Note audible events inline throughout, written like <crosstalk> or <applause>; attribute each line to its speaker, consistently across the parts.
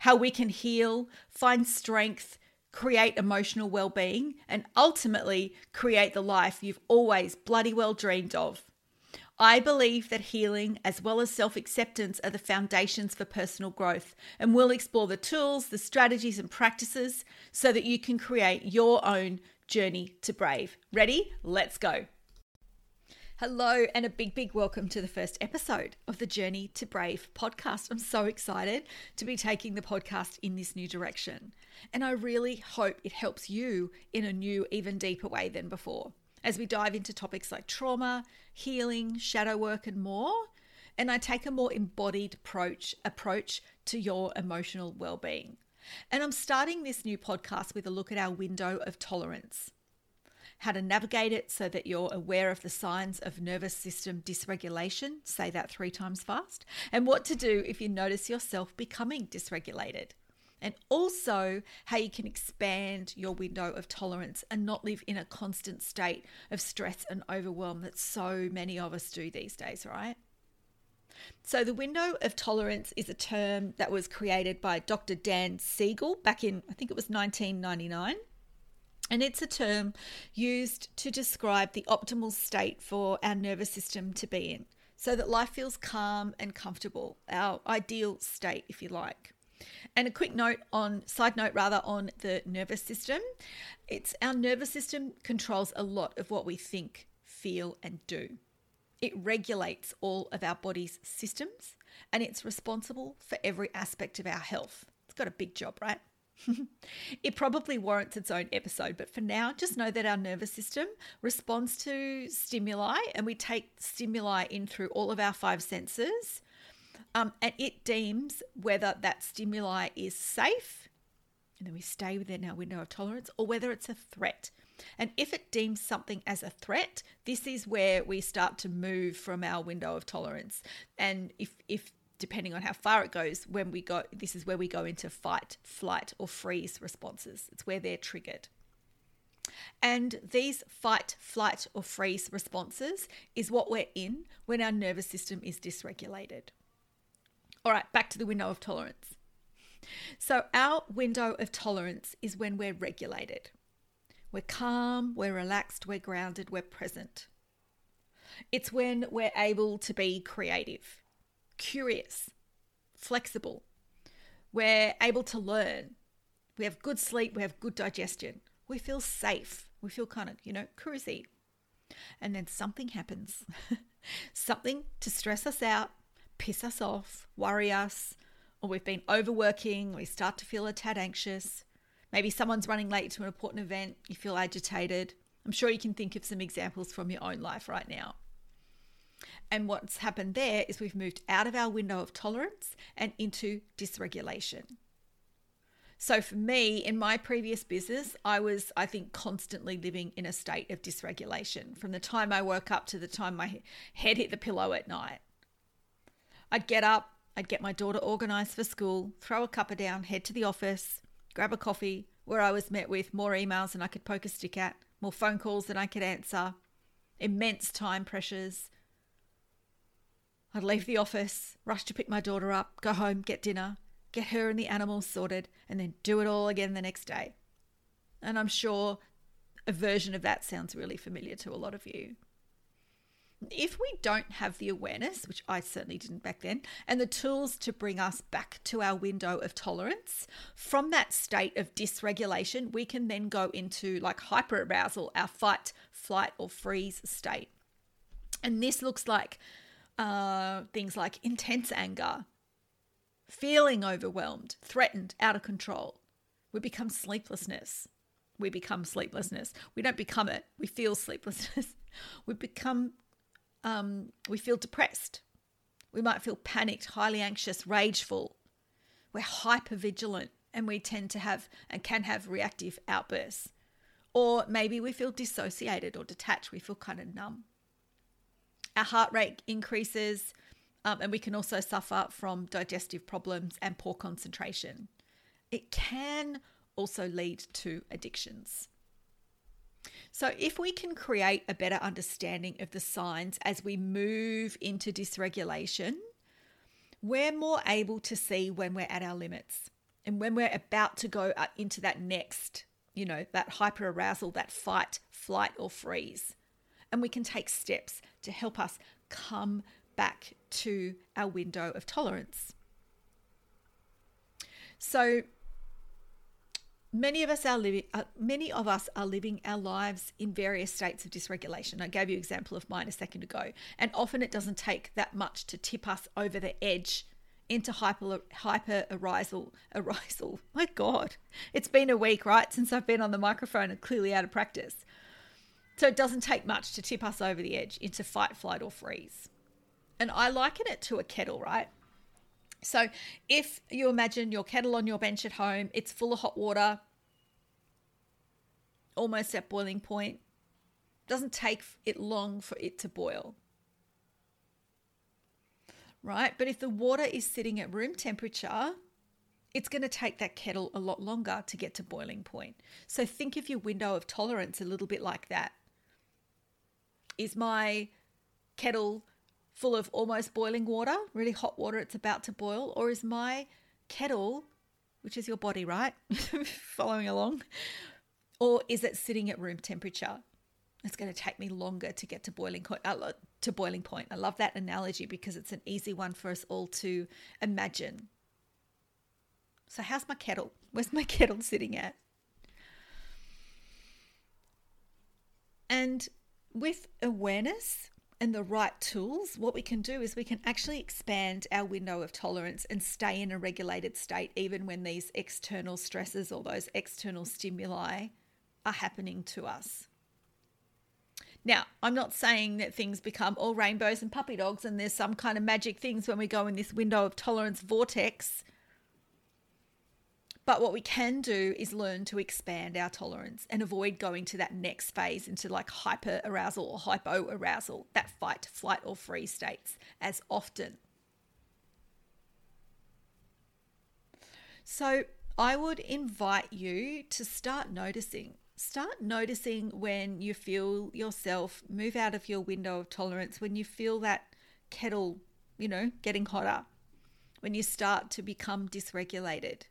Speaker 1: how we can heal, find strength, create emotional well being, and ultimately create the life you've always bloody well dreamed of. I believe that healing as well as self acceptance are the foundations for personal growth, and we'll explore the tools, the strategies, and practices so that you can create your own journey to brave. Ready? Let's go. Hello, and a big, big welcome to the first episode of the Journey to Brave podcast. I'm so excited to be taking the podcast in this new direction. And I really hope it helps you in a new, even deeper way than before as we dive into topics like trauma, healing, shadow work, and more. And I take a more embodied approach, approach to your emotional well being. And I'm starting this new podcast with a look at our window of tolerance how to navigate it so that you're aware of the signs of nervous system dysregulation. Say that three times fast. And what to do if you notice yourself becoming dysregulated. And also, how you can expand your window of tolerance and not live in a constant state of stress and overwhelm that so many of us do these days, right? So, the window of tolerance is a term that was created by Dr. Dan Siegel back in, I think it was 1999. And it's a term used to describe the optimal state for our nervous system to be in so that life feels calm and comfortable, our ideal state, if you like. And a quick note on, side note rather, on the nervous system. It's our nervous system controls a lot of what we think, feel, and do. It regulates all of our body's systems and it's responsible for every aspect of our health. It's got a big job, right? <laughs> it probably warrants its own episode, but for now, just know that our nervous system responds to stimuli and we take stimuli in through all of our five senses. Um, and it deems whether that stimuli is safe, and then we stay within our window of tolerance, or whether it's a threat. And if it deems something as a threat, this is where we start to move from our window of tolerance. And if if depending on how far it goes, when we go, this is where we go into fight, flight, or freeze responses. It's where they're triggered. And these fight, flight, or freeze responses is what we're in when our nervous system is dysregulated. All right, back to the window of tolerance. So, our window of tolerance is when we're regulated. We're calm, we're relaxed, we're grounded, we're present. It's when we're able to be creative curious, flexible. We're able to learn. We have good sleep. We have good digestion. We feel safe. We feel kind of, you know, cruisy. And then something happens <laughs> something to stress us out, piss us off, worry us, or we've been overworking. We start to feel a tad anxious. Maybe someone's running late to an important event. You feel agitated. I'm sure you can think of some examples from your own life right now. And what's happened there is we've moved out of our window of tolerance and into dysregulation. So for me, in my previous business, I was, I think, constantly living in a state of dysregulation from the time I woke up to the time my head hit the pillow at night. I'd get up, I'd get my daughter organized for school, throw a cuppa down, head to the office, grab a coffee, where I was met with more emails than I could poke a stick at, more phone calls than I could answer, immense time pressures, I'd leave the office, rush to pick my daughter up, go home, get dinner, get her and the animals sorted, and then do it all again the next day. And I'm sure a version of that sounds really familiar to a lot of you. If we don't have the awareness, which I certainly didn't back then, and the tools to bring us back to our window of tolerance, from that state of dysregulation, we can then go into like hyperarousal, our fight, flight, or freeze state. And this looks like uh, things like intense anger, feeling overwhelmed, threatened, out of control. We become sleeplessness. We become sleeplessness. We don't become it. We feel sleeplessness. <laughs> we become, um, we feel depressed. We might feel panicked, highly anxious, rageful. We're hyper vigilant. and we tend to have and can have reactive outbursts. Or maybe we feel dissociated or detached, we feel kind of numb. Our heart rate increases, um, and we can also suffer from digestive problems and poor concentration. It can also lead to addictions. So, if we can create a better understanding of the signs as we move into dysregulation, we're more able to see when we're at our limits and when we're about to go into that next, you know, that hyper arousal, that fight, flight, or freeze. And we can take steps to help us come back to our window of tolerance. So, many of us are living uh, many of us are living our lives in various states of dysregulation. I gave you an example of mine a second ago and often it doesn't take that much to tip us over the edge into hyper hyper arousal <laughs> my god it's been a week right since i've been on the microphone and clearly out of practice so it doesn't take much to tip us over the edge into fight flight or freeze and i liken it to a kettle right so, if you imagine your kettle on your bench at home, it's full of hot water, almost at boiling point. It Doesn't take it long for it to boil. Right? But if the water is sitting at room temperature, it's going to take that kettle a lot longer to get to boiling point. So think of your window of tolerance a little bit like that. Is my kettle full of almost boiling water, really hot water, it's about to boil? Or is my kettle, which is your body, right? <laughs> Following along, or is it sitting at room temperature? It's going to take me longer to get to boiling point. Uh, to boiling point. I love that analogy because it's an easy one for us all to imagine. So, how's my kettle? Where's my <laughs> kettle sitting at? And with awareness, and the right tools, what we can do is we can actually expand our window of tolerance and stay in a regulated state even when these external stresses or those external stimuli are happening to us. Now, I'm not saying that things become all rainbows and puppy dogs and there's some kind of magic things when we go in this window of tolerance vortex but what we can do is learn to expand our tolerance and avoid going to that next phase into like hyper arousal or hypo arousal, that fight, flight, or freeze states as often. So I would invite you to start noticing. Start noticing when you feel yourself move out of your window of tolerance, when you feel that kettle, you know, getting hotter, when you start to become dysregulated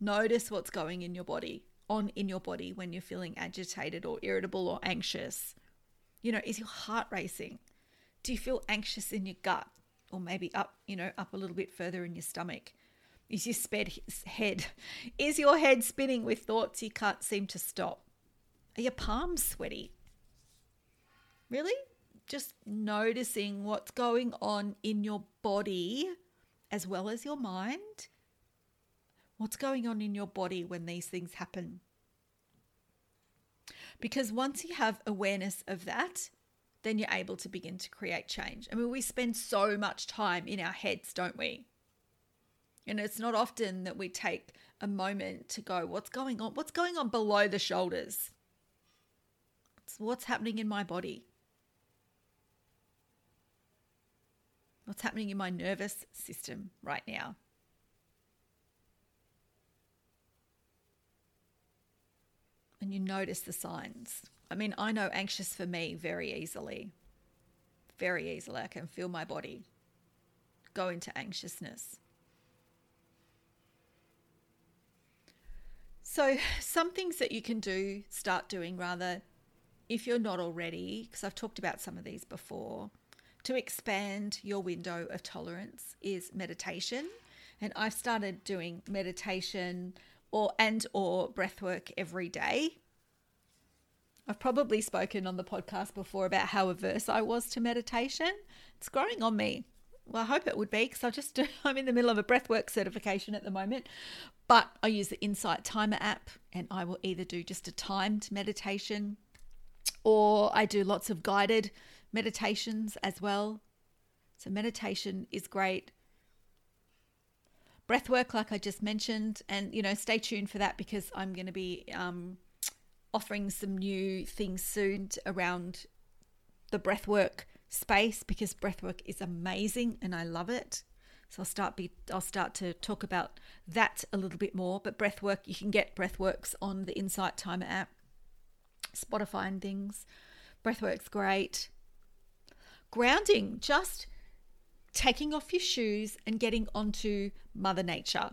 Speaker 1: Notice what's going in your body, on in your body when you're feeling agitated or irritable or anxious. You know, is your heart racing? Do you feel anxious in your gut or maybe up, you know, up a little bit further in your stomach? Is your sped head <laughs> is your head spinning with thoughts you can't seem to stop? Are your palms sweaty? Really? Just noticing what's going on in your body as well as your mind What's going on in your body when these things happen? Because once you have awareness of that, then you're able to begin to create change. I mean, we spend so much time in our heads, don't we? And it's not often that we take a moment to go, what's going on? What's going on below the shoulders? What's, happening in my body? What's happening in my nervous system right now? And you notice the signs. I mean, I know anxious for me very easily. Very easily. I can feel my body go into anxiousness. So, some things that you can do, start doing rather, if you're not already, because I've talked about some of these before, to expand your window of tolerance is meditation. And I've started doing meditation or and or breath work every day. I've probably spoken on the podcast before about how averse I was to meditation. It's growing on me. Well, I hope it would be because I just <laughs> I'm in the middle of a breathwork certification at the moment. But I use the Insight Timer app and I will either do just a timed meditation or I do lots of guided meditations as well. So meditation is great breath work, like I just mentioned, and you know, stay tuned for that because I'm going to be um, offering some new things soon around the breath work space because breath work is amazing and I love it. So I'll start be I'll start to talk about that a little bit more. But breath work, you can get breathworks on the Insight Timer app, Spotify and things. Breathwork's great. Grounding, just taking off your shoes and getting onto Mother Nature,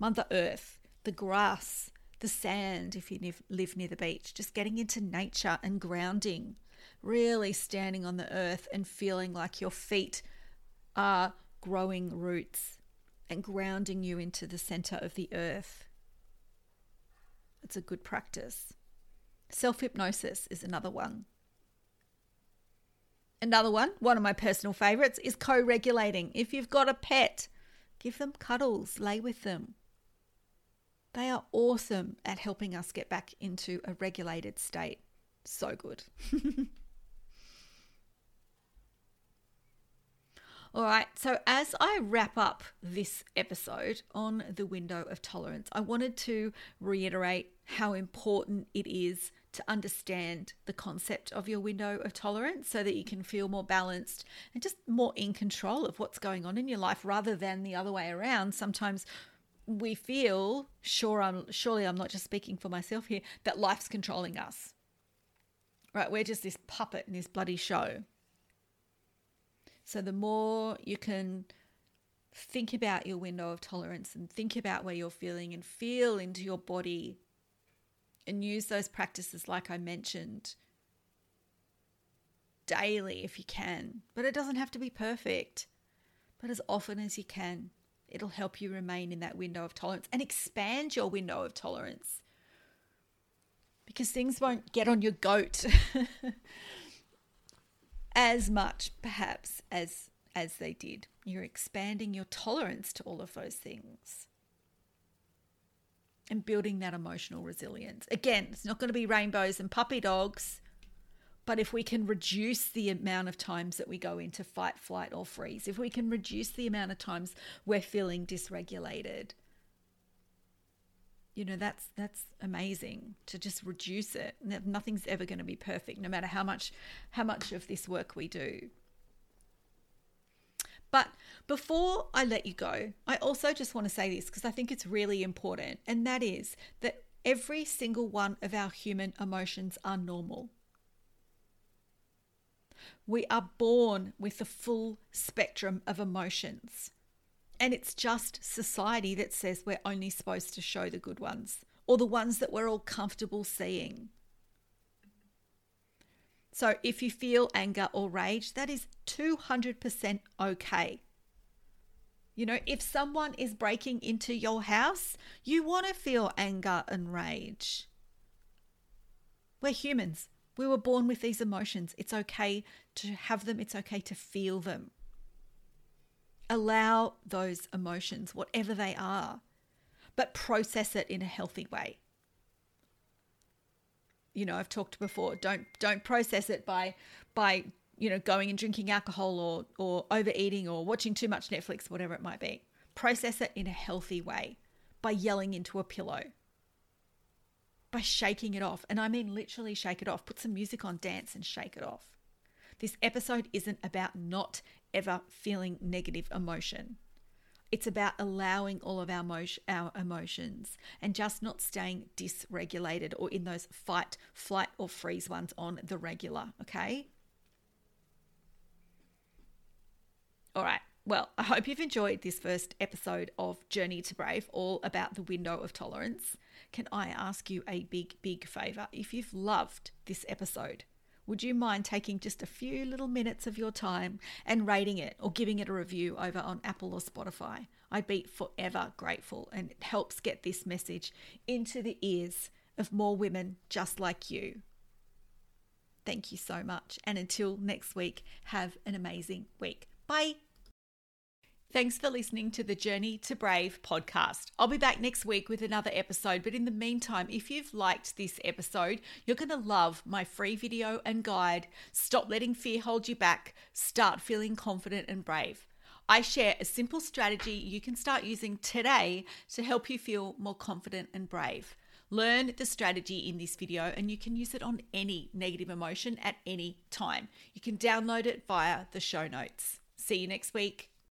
Speaker 1: Mother Earth, the grass, the sand if you live near the beach, just getting into nature and grounding, really standing on the earth and feeling like your feet are growing roots and grounding you into the center of the earth. It's a good practice. Self hypnosis is another one. Another one, one of my personal favorites, is co regulating. If you've got a pet, give them cuddles, lay with them. They are awesome at helping us get back into a regulated state. So good. <laughs> All right, so as I wrap up this episode on the window of tolerance, I wanted to reiterate how important it is to understand the concept of your window of tolerance so that you can feel more balanced and just more in control of what's going on in your life rather than the other way around. Sometimes we feel sure I'm surely I'm not just speaking for myself here that life's controlling us. Right, we're just this puppet in this bloody show. So the more you can think about your window of tolerance and think about where you're feeling and feel into your body and use those practices like I mentioned daily if you can. But it doesn't have to be perfect. But as often as you can, it'll help you remain in that window of tolerance and expand your window of tolerance. Because things won't get on your goat <laughs> as much perhaps as as they did. You're expanding your tolerance to all of those things and building that emotional resilience. Again, it's not going to be rainbows and puppy dogs, but if we can reduce the amount of times that we go into fight, flight, or freeze, if we can reduce the amount of times we're feeling dysregulated, you know that's that's amazing to just reduce it. Nothing's ever going to be perfect, no matter how much how much of this work we do. But before I let you go, I also just want to say this because I think it's really important, and that is that every single one of our human emotions are normal. We are born with the full spectrum of emotions. And it's just society that says we're only supposed to show the good ones or the ones that we're all comfortable seeing. So if you feel anger or rage, that is 200% okay. You know, if someone is breaking into your house, you want to feel anger and rage. We're humans. We were born with these emotions. It's okay to have them, it's okay to feel them. Allow those emotions, whatever they are, but process it in a healthy way you know I've talked before. Don't don't process it by by you know going and drinking alcohol or or overeating or watching too much Netflix, whatever it might be. Process it in a healthy way by yelling into a pillow. By shaking it off. And I mean literally shake it off. Put some music on, dance and shake it off. This episode isn't about not ever feeling negative emotion. It's about allowing all of our, our emotions and just not staying dysregulated or in those fight, flight, or freeze ones on the regular. Okay. All right. Well, I hope you've enjoyed this first episode of Journey to Brave, all about the window of tolerance. Can I ask you a big, big favor? If you've loved this episode, would you mind taking just a few little minutes of your time and rating it or giving it a review over on Apple or Spotify? I'd be forever grateful and it helps get this message into the ears of more women just like you. Thank you so much. And until next week, have an amazing week. Bye. Thanks for listening to the Journey to Brave podcast. I'll be back next week with another episode, but in the meantime, if you've liked this episode, you're going to love my free video and guide Stop Letting Fear Hold You Back, Start Feeling Confident and Brave. I share a simple strategy you can start using today to help you feel more confident and brave. Learn the strategy in this video and you can use it on any negative emotion at any time. You can download it via the show notes. See you next week.